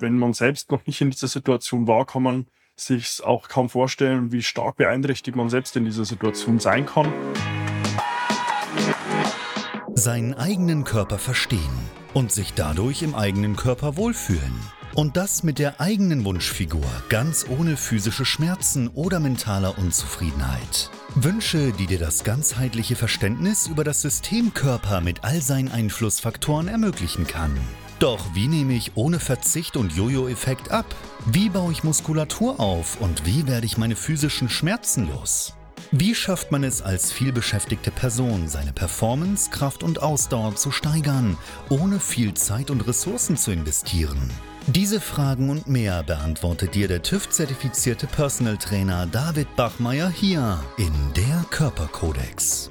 Wenn man selbst noch nicht in dieser Situation war, kann man sich auch kaum vorstellen, wie stark beeinträchtigt man selbst in dieser Situation sein kann. Seinen eigenen Körper verstehen und sich dadurch im eigenen Körper wohlfühlen. Und das mit der eigenen Wunschfigur, ganz ohne physische Schmerzen oder mentaler Unzufriedenheit. Wünsche, die dir das ganzheitliche Verständnis über das System Körper mit all seinen Einflussfaktoren ermöglichen kann. Doch wie nehme ich ohne Verzicht und Jojo-Effekt ab? Wie baue ich Muskulatur auf und wie werde ich meine physischen Schmerzen los? Wie schafft man es als vielbeschäftigte Person, seine Performance, Kraft und Ausdauer zu steigern, ohne viel Zeit und Ressourcen zu investieren? Diese Fragen und mehr beantwortet dir der TÜV-zertifizierte Personal Trainer David Bachmeier hier in der Körperkodex.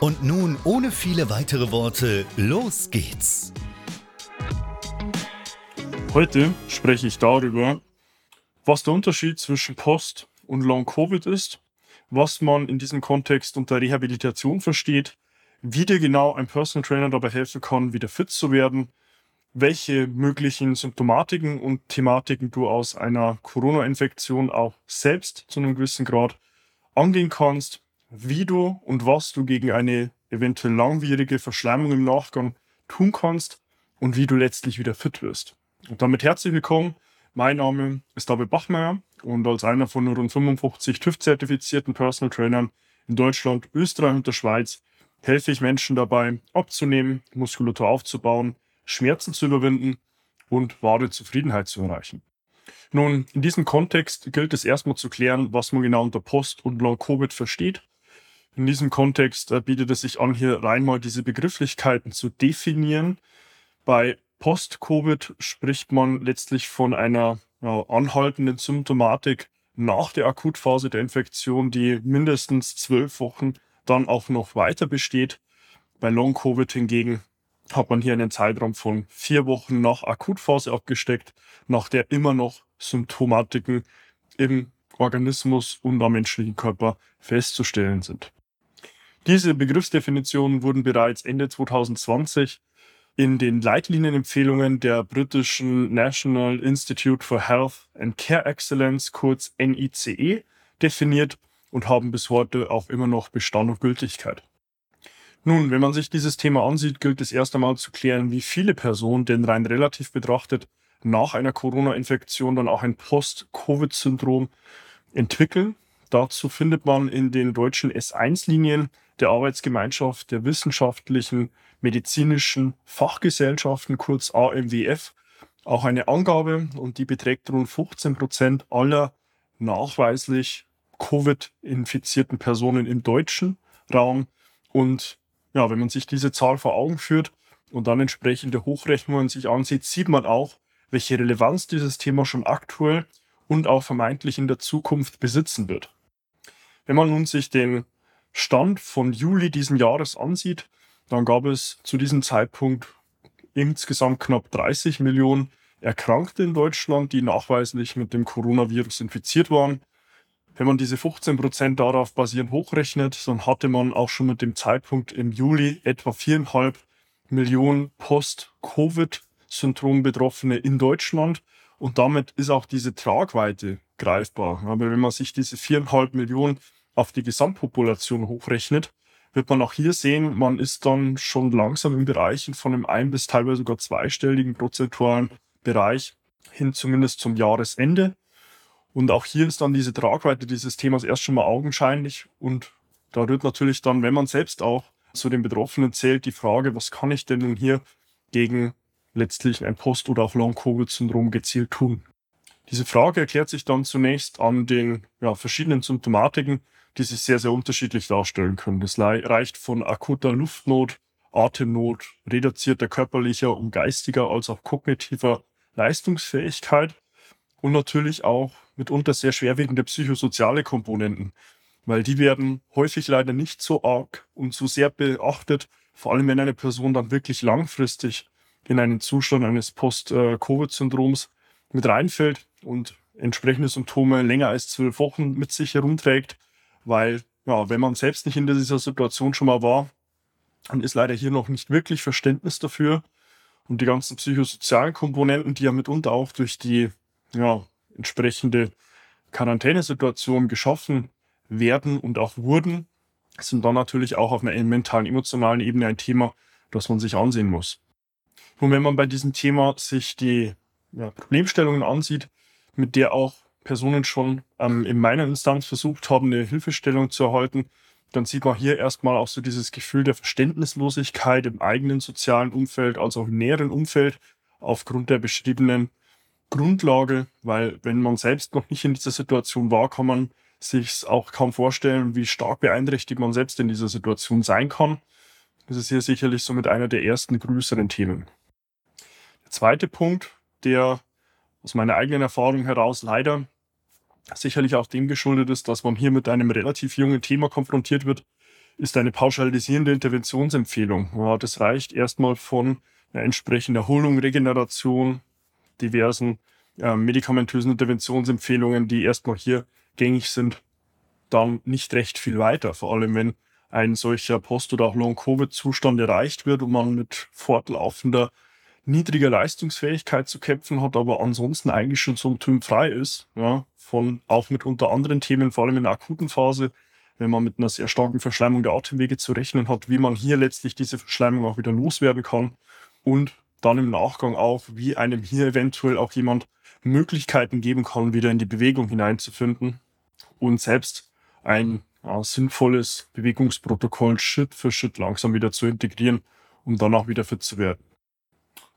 Und nun, ohne viele weitere Worte, los geht's! Heute spreche ich darüber, was der Unterschied zwischen Post- und Long-Covid ist, was man in diesem Kontext unter Rehabilitation versteht, wie dir genau ein Personal Trainer dabei helfen kann, wieder fit zu werden, welche möglichen Symptomatiken und Thematiken du aus einer Corona-Infektion auch selbst zu einem gewissen Grad angehen kannst, wie du und was du gegen eine eventuell langwierige Verschleimung im Nachgang tun kannst und wie du letztlich wieder fit wirst. Und damit herzlich willkommen. Mein Name ist David Bachmeier und als einer von rund 55 TÜV-zertifizierten Personal Trainern in Deutschland, Österreich und der Schweiz helfe ich Menschen dabei, abzunehmen, Muskulatur aufzubauen, Schmerzen zu überwinden und wahre Zufriedenheit zu erreichen. Nun, in diesem Kontext gilt es erstmal zu klären, was man genau unter Post- und Long-Covid versteht in diesem Kontext äh, bietet es sich an, hier rein mal diese Begrifflichkeiten zu definieren. Bei Post-Covid spricht man letztlich von einer ja, anhaltenden Symptomatik nach der Akutphase der Infektion, die mindestens zwölf Wochen dann auch noch weiter besteht. Bei Long-Covid hingegen hat man hier einen Zeitraum von vier Wochen nach Akutphase abgesteckt, nach der immer noch Symptomatiken im Organismus und am menschlichen Körper festzustellen sind. Diese Begriffsdefinitionen wurden bereits Ende 2020 in den Leitlinienempfehlungen der britischen National Institute for Health and Care Excellence, kurz NICE, definiert und haben bis heute auch immer noch Bestand und Gültigkeit. Nun, wenn man sich dieses Thema ansieht, gilt es erst einmal zu klären, wie viele Personen denn rein relativ betrachtet nach einer Corona-Infektion dann auch ein Post-Covid-Syndrom entwickeln. Dazu findet man in den deutschen S1-Linien der Arbeitsgemeinschaft der wissenschaftlichen medizinischen Fachgesellschaften, kurz AMWF, auch eine Angabe und die beträgt rund 15 Prozent aller nachweislich Covid-infizierten Personen im deutschen Raum. Und ja, wenn man sich diese Zahl vor Augen führt und dann entsprechende Hochrechnungen sich ansieht, sieht man auch, welche Relevanz dieses Thema schon aktuell und auch vermeintlich in der Zukunft besitzen wird. Wenn man nun sich den Stand von Juli diesen Jahres ansieht, dann gab es zu diesem Zeitpunkt insgesamt knapp 30 Millionen Erkrankte in Deutschland, die nachweislich mit dem Coronavirus infiziert waren. Wenn man diese 15 Prozent darauf basierend hochrechnet, dann hatte man auch schon mit dem Zeitpunkt im Juli etwa viereinhalb Millionen Post-Covid-Syndrom-Betroffene in Deutschland. Und damit ist auch diese Tragweite greifbar. Aber wenn man sich diese viereinhalb Millionen auf die Gesamtpopulation hochrechnet, wird man auch hier sehen, man ist dann schon langsam in Bereichen von einem ein- bis teilweise sogar zweistelligen prozentualen Bereich hin zumindest zum Jahresende. Und auch hier ist dann diese Tragweite dieses Themas erst schon mal augenscheinlich. Und da wird natürlich dann, wenn man selbst auch zu den Betroffenen zählt, die Frage, was kann ich denn nun hier gegen letztlich ein Post- oder auch Long-Covid-Syndrom gezielt tun? Diese Frage erklärt sich dann zunächst an den ja, verschiedenen Symptomatiken, die sich sehr, sehr unterschiedlich darstellen können. Das reicht von akuter Luftnot, Atemnot, reduzierter körperlicher und geistiger als auch kognitiver Leistungsfähigkeit und natürlich auch mitunter sehr schwerwiegende psychosoziale Komponenten, weil die werden häufig leider nicht so arg und so sehr beachtet, vor allem wenn eine Person dann wirklich langfristig in einen Zustand eines Post-Covid-Syndroms mit reinfällt und entsprechende Symptome länger als zwölf Wochen mit sich herumträgt, weil ja, wenn man selbst nicht in dieser Situation schon mal war, dann ist leider hier noch nicht wirklich Verständnis dafür. Und die ganzen psychosozialen Komponenten, die ja mitunter auch durch die ja, entsprechende Quarantänesituation geschaffen werden und auch wurden, sind dann natürlich auch auf einer mentalen, emotionalen Ebene ein Thema, das man sich ansehen muss. Und wenn man bei diesem Thema sich die ja, Problemstellungen ansieht, mit der auch Personen schon ähm, in meiner Instanz versucht haben, eine Hilfestellung zu erhalten, dann sieht man hier erstmal auch so dieses Gefühl der Verständnislosigkeit im eigenen sozialen Umfeld, also auch im näheren Umfeld, aufgrund der beschriebenen Grundlage, weil wenn man selbst noch nicht in dieser Situation war, kann man sich auch kaum vorstellen, wie stark beeinträchtigt man selbst in dieser Situation sein kann. Das ist hier sicherlich somit einer der ersten größeren Themen. Der zweite Punkt, der aus meiner eigenen Erfahrung heraus leider sicherlich auch dem geschuldet ist, dass man hier mit einem relativ jungen Thema konfrontiert wird, ist eine pauschalisierende Interventionsempfehlung. Ja, das reicht erstmal von einer entsprechenden Erholung, Regeneration, diversen äh, medikamentösen Interventionsempfehlungen, die erstmal hier gängig sind, dann nicht recht viel weiter. Vor allem, wenn ein solcher Post- oder auch Long-Covid-Zustand erreicht wird und man mit fortlaufender niedriger Leistungsfähigkeit zu kämpfen hat, aber ansonsten eigentlich schon symptomfrei ist, ja, von auch mit unter anderen Themen, vor allem in der akuten Phase, wenn man mit einer sehr starken Verschleimung der Atemwege zu rechnen hat, wie man hier letztlich diese Verschleimung auch wieder loswerden kann und dann im Nachgang auch, wie einem hier eventuell auch jemand Möglichkeiten geben kann, wieder in die Bewegung hineinzufinden und selbst ein ja, sinnvolles Bewegungsprotokoll Schritt für Schritt langsam wieder zu integrieren, um dann auch wieder fit zu werden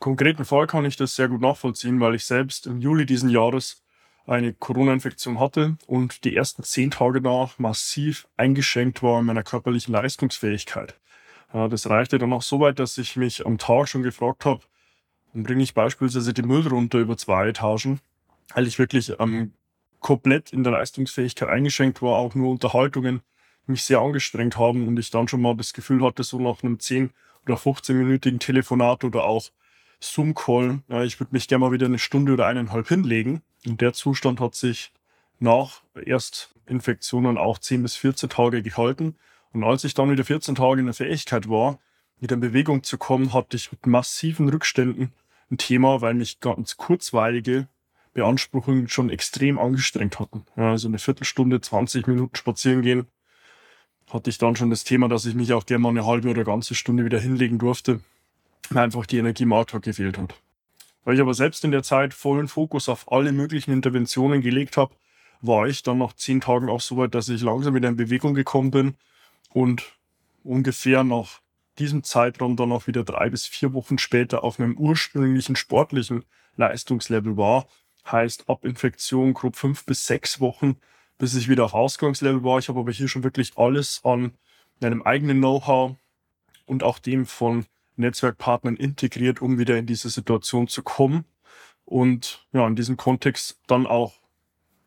konkreten Fall kann ich das sehr gut nachvollziehen, weil ich selbst im Juli diesen Jahres eine Corona-Infektion hatte und die ersten zehn Tage danach massiv eingeschränkt war in meiner körperlichen Leistungsfähigkeit. Das reichte dann auch so weit, dass ich mich am Tag schon gefragt habe, bringe ich beispielsweise den Müll runter über zwei Etagen, weil ich wirklich ähm, komplett in der Leistungsfähigkeit eingeschränkt war, auch nur Unterhaltungen mich sehr angestrengt haben und ich dann schon mal das Gefühl hatte, so nach einem 10 oder 15-minütigen Telefonat oder auch Zoom-Call. Ja, ich würde mich gerne mal wieder eine Stunde oder eineinhalb hinlegen. Und der Zustand hat sich nach Erstinfektionen auch 10 bis 14 Tage gehalten. Und als ich dann wieder 14 Tage in der Fähigkeit war, wieder in Bewegung zu kommen, hatte ich mit massiven Rückständen ein Thema, weil mich ganz kurzweilige Beanspruchungen schon extrem angestrengt hatten. Ja, also eine Viertelstunde, 20 Minuten spazieren gehen, hatte ich dann schon das Thema, dass ich mich auch gerne mal eine halbe oder ganze Stunde wieder hinlegen durfte mir einfach die Energie im Alltag gefehlt hat. Weil ich aber selbst in der Zeit vollen Fokus auf alle möglichen Interventionen gelegt habe, war ich dann nach zehn Tagen auch so weit, dass ich langsam wieder in Bewegung gekommen bin und ungefähr nach diesem Zeitraum dann auch wieder drei bis vier Wochen später auf einem ursprünglichen sportlichen Leistungslevel war. Heißt, ab Infektion grob fünf bis sechs Wochen, bis ich wieder auf Ausgangslevel war. Ich habe aber hier schon wirklich alles an meinem eigenen Know-how und auch dem von Netzwerkpartnern integriert, um wieder in diese Situation zu kommen. Und ja, in diesem Kontext dann auch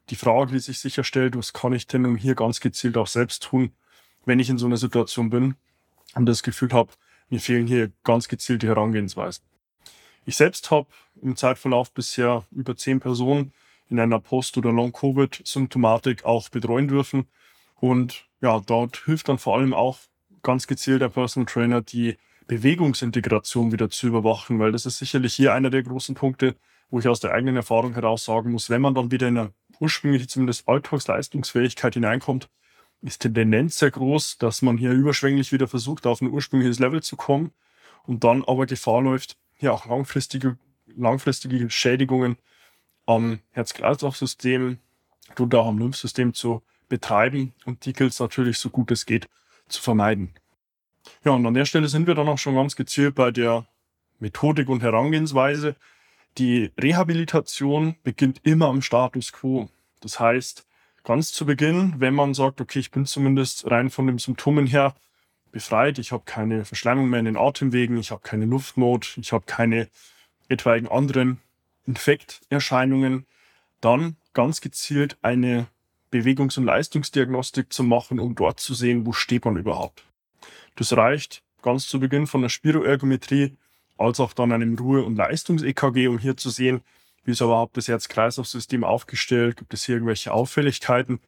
die Frage, die sich sicherstellt, was kann ich denn hier ganz gezielt auch selbst tun, wenn ich in so einer Situation bin und das Gefühl habe, mir fehlen hier ganz gezielte Herangehensweisen. Ich selbst habe im Zeitverlauf bisher über zehn Personen in einer Post- oder Long-Covid-Symptomatik auch betreuen dürfen. Und ja, dort hilft dann vor allem auch ganz gezielt der Personal Trainer, die Bewegungsintegration wieder zu überwachen, weil das ist sicherlich hier einer der großen Punkte, wo ich aus der eigenen Erfahrung heraus sagen muss, wenn man dann wieder in eine ursprüngliche zumindest Alltagsleistungsfähigkeit hineinkommt, ist die Tendenz sehr groß, dass man hier überschwänglich wieder versucht, auf ein ursprüngliches Level zu kommen und dann aber Gefahr läuft, hier auch langfristige, langfristige Schädigungen am Herz-Kreislauf-System und auch am Lymphsystem zu betreiben und die gilt natürlich so gut es geht zu vermeiden. Ja, und an der Stelle sind wir dann auch schon ganz gezielt bei der Methodik und Herangehensweise. Die Rehabilitation beginnt immer am Status quo. Das heißt, ganz zu Beginn, wenn man sagt, okay, ich bin zumindest rein von den Symptomen her befreit, ich habe keine Verschleimung mehr in den Atemwegen, ich habe keine Luftnot, ich habe keine etwaigen anderen Infekterscheinungen, dann ganz gezielt eine Bewegungs- und Leistungsdiagnostik zu machen, um dort zu sehen, wo steht man überhaupt. Das reicht ganz zu Beginn von der Spiroergometrie als auch dann einem Ruhe- und Leistungs-EKG, um hier zu sehen, wie ist überhaupt das Herz-Kreislauf-System aufgestellt, gibt es hier irgendwelche Auffälligkeiten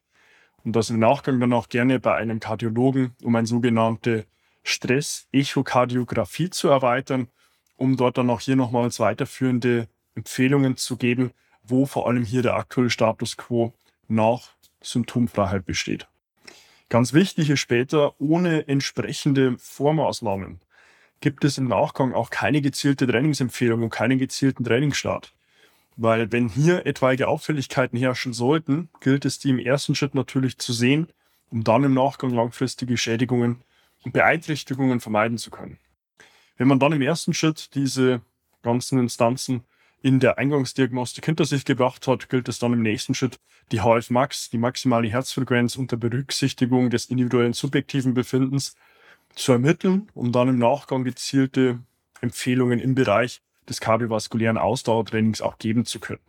und das im Nachgang dann auch gerne bei einem Kardiologen, um eine sogenannte Stress-Echokardiographie zu erweitern, um dort dann auch hier nochmals weiterführende Empfehlungen zu geben, wo vor allem hier der aktuelle Status quo nach Symptomfreiheit besteht. Ganz wichtig ist später, ohne entsprechende Vormaßnahmen gibt es im Nachgang auch keine gezielte Trainingsempfehlung und keinen gezielten Trainingsstart. Weil wenn hier etwaige Auffälligkeiten herrschen sollten, gilt es, die im ersten Schritt natürlich zu sehen, um dann im Nachgang langfristige Schädigungen und Beeinträchtigungen vermeiden zu können. Wenn man dann im ersten Schritt diese ganzen Instanzen in der Eingangsdiagnostik hinter sich gebracht hat, gilt es dann im nächsten Schritt, die HF Max, die maximale Herzfrequenz unter Berücksichtigung des individuellen subjektiven Befindens zu ermitteln, um dann im Nachgang gezielte Empfehlungen im Bereich des kardiovaskulären Ausdauertrainings auch geben zu können.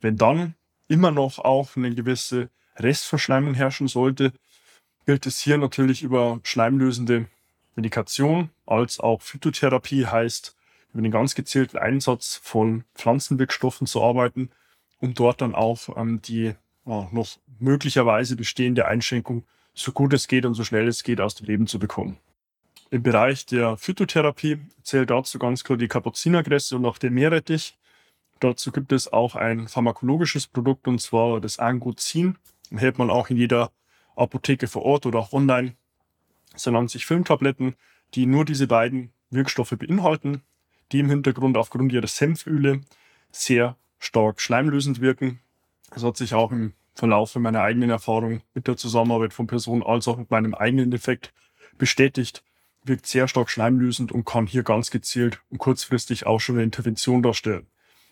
Wenn dann immer noch auch eine gewisse Restverschleimung herrschen sollte, gilt es hier natürlich über schleimlösende Medikation als auch Phytotherapie heißt, über den ganz gezielten Einsatz von Pflanzenwirkstoffen zu arbeiten, um dort dann auch ähm, die ja, noch möglicherweise bestehende Einschränkung so gut es geht und so schnell es geht aus dem Leben zu bekommen. Im Bereich der Phytotherapie zählt dazu ganz klar die Kapuzinergresse und auch der Meerrettich. Dazu gibt es auch ein pharmakologisches Produkt und zwar das Angozin. Hält man auch in jeder Apotheke vor Ort oder auch online. Es nennt sich Filmtabletten, die nur diese beiden Wirkstoffe beinhalten, die im Hintergrund aufgrund ihrer Senföle sehr stark schleimlösend wirken. Das hat sich auch im Verlauf meiner eigenen Erfahrung mit der Zusammenarbeit von Personen als auch mit meinem eigenen Effekt bestätigt, wirkt sehr stark schleimlösend und kann hier ganz gezielt und kurzfristig auch schon eine Intervention darstellen.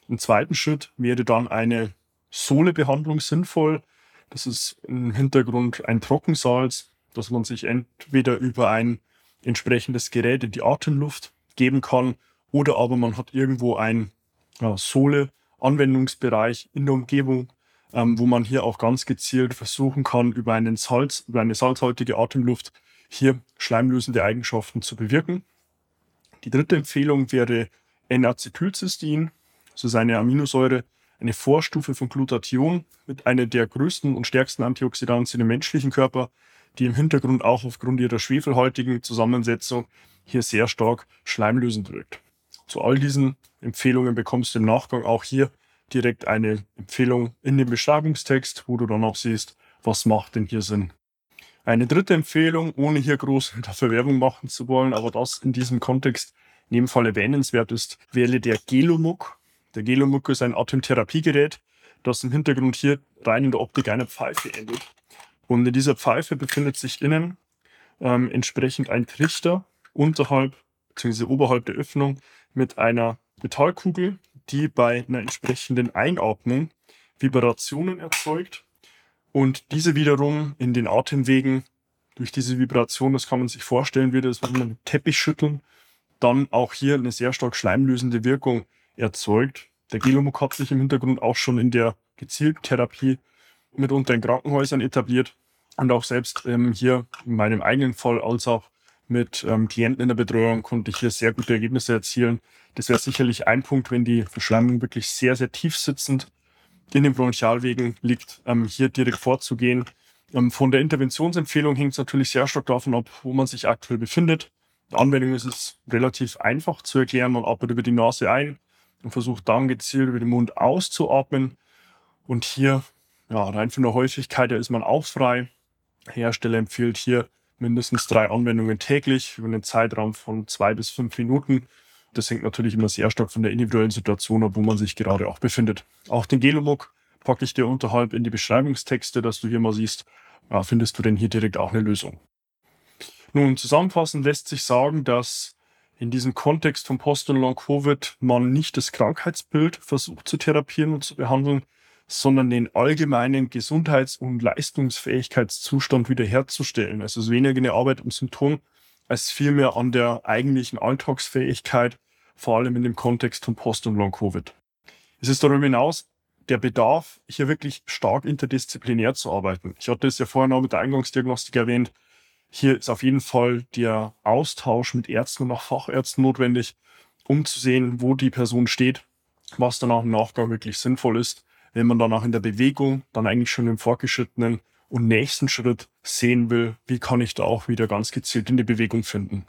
Im zweiten Schritt wäre dann eine Sohlebehandlung sinnvoll. Das ist im Hintergrund ein Trockensalz, das man sich entweder über ein entsprechendes Gerät in die Atemluft geben kann oder aber man hat irgendwo ein ja, Sohle-Anwendungsbereich in der Umgebung, ähm, wo man hier auch ganz gezielt versuchen kann, über einen Salz, über eine salzhaltige Atemluft hier schleimlösende Eigenschaften zu bewirken. Die dritte Empfehlung wäre N-Acetylcystein. Das ist eine Aminosäure, eine Vorstufe von Glutathion mit einer der größten und stärksten Antioxidantien im menschlichen Körper, die im Hintergrund auch aufgrund ihrer schwefelhaltigen Zusammensetzung hier sehr stark schleimlösend wirkt. Zu all diesen Empfehlungen bekommst du im Nachgang auch hier direkt eine Empfehlung in dem Beschreibungstext, wo du dann auch siehst, was macht denn hier Sinn. Eine dritte Empfehlung, ohne hier groß dafür Werbung machen zu wollen, aber das in diesem Kontext in dem Fall erwähnenswert ist, wäre der Gelomuck. Der Gelomuck ist ein Atemtherapiegerät, das im Hintergrund hier rein in der Optik einer Pfeife endet. Und in dieser Pfeife befindet sich innen ähm, entsprechend ein Trichter unterhalb bzw. oberhalb der Öffnung mit einer Metallkugel, die bei einer entsprechenden Einatmung Vibrationen erzeugt und diese wiederum in den Atemwegen durch diese Vibration, das kann man sich vorstellen, wird es, wenn man einen Teppich schütteln, dann auch hier eine sehr stark schleimlösende Wirkung erzeugt. Der Gelomuk hat sich im Hintergrund auch schon in der gezielten Therapie mitunter in Krankenhäusern etabliert und auch selbst ähm, hier in meinem eigenen Fall als auch mit ähm, Klienten in der Betreuung konnte ich hier sehr gute Ergebnisse erzielen. Das wäre sicherlich ein Punkt, wenn die Verschleimung wirklich sehr, sehr tief sitzend in den Bronchialwegen liegt, ähm, hier direkt vorzugehen. Ähm, von der Interventionsempfehlung hängt es natürlich sehr stark davon ab, wo man sich aktuell befindet. In der Anwendung ist es relativ einfach zu erklären. Man atmet über die Nase ein und versucht dann gezielt über den Mund auszuatmen. Und hier, ja, rein von der Häufigkeit her ist man auch frei. Hersteller empfiehlt hier mindestens drei Anwendungen täglich über einen Zeitraum von zwei bis fünf Minuten. Das hängt natürlich immer sehr stark von der individuellen Situation ab, wo man sich gerade auch befindet. Auch den Gelomuk packe ich dir unterhalb in die Beschreibungstexte, dass du hier mal siehst, findest du denn hier direkt auch eine Lösung. Nun, zusammenfassend lässt sich sagen, dass in diesem Kontext von Post- und Long-Covid man nicht das Krankheitsbild versucht zu therapieren und zu behandeln, sondern den allgemeinen Gesundheits- und Leistungsfähigkeitszustand wiederherzustellen. Also es ist weniger eine Arbeit am Symptom, als vielmehr an der eigentlichen Alltagsfähigkeit, vor allem in dem Kontext von Post- und Long-Covid. Es ist darüber hinaus der Bedarf, hier wirklich stark interdisziplinär zu arbeiten. Ich hatte es ja vorhin auch mit der Eingangsdiagnostik erwähnt. Hier ist auf jeden Fall der Austausch mit Ärzten und auch Fachärzten notwendig, um zu sehen, wo die Person steht, was dann auch im Nachgang wirklich sinnvoll ist, wenn man danach in der Bewegung dann eigentlich schon im fortgeschrittenen und nächsten Schritt sehen will, wie kann ich da auch wieder ganz gezielt in die Bewegung finden.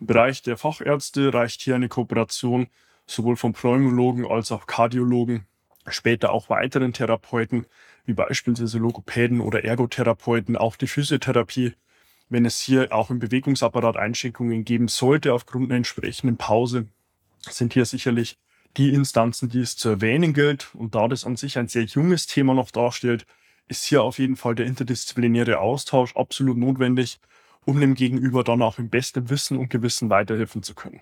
Im Bereich der Fachärzte reicht hier eine Kooperation sowohl von Pneumologen als auch Kardiologen, später auch weiteren Therapeuten, wie beispielsweise Logopäden oder Ergotherapeuten, auch die Physiotherapie, wenn es hier auch im Bewegungsapparat Einschränkungen geben sollte aufgrund einer entsprechenden Pause, sind hier sicherlich die Instanzen, die es zu erwähnen gilt. Und da das an sich ein sehr junges Thema noch darstellt, ist hier auf jeden Fall der interdisziplinäre Austausch absolut notwendig, um dem Gegenüber dann auch im besten Wissen und Gewissen weiterhelfen zu können.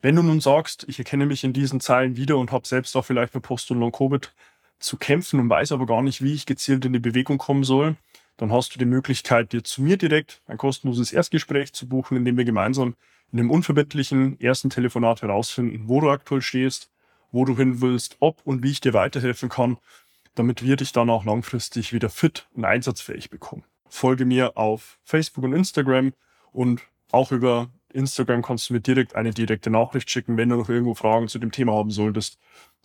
Wenn du nun sagst, ich erkenne mich in diesen Zeilen wieder und habe selbst auch vielleicht mit Post- und Long-Covid zu kämpfen und weiß aber gar nicht, wie ich gezielt in die Bewegung kommen soll, dann hast du die Möglichkeit, dir zu mir direkt ein kostenloses Erstgespräch zu buchen, in dem wir gemeinsam in einem unverbindlichen ersten Telefonat herausfinden, wo du aktuell stehst, wo du hin willst, ob und wie ich dir weiterhelfen kann damit wir dich dann auch langfristig wieder fit und einsatzfähig bekommen. Folge mir auf Facebook und Instagram und auch über Instagram kannst du mir direkt eine direkte Nachricht schicken, wenn du noch irgendwo Fragen zu dem Thema haben solltest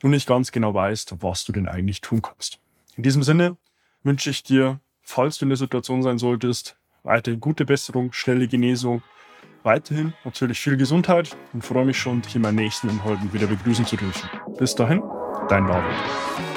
und nicht ganz genau weißt, was du denn eigentlich tun kannst. In diesem Sinne wünsche ich dir, falls du in der Situation sein solltest, weiterhin gute Besserung, schnelle Genesung, weiterhin natürlich viel Gesundheit und freue mich schon, dich in meinen nächsten Inhalten wieder begrüßen zu dürfen. Bis dahin, dein David.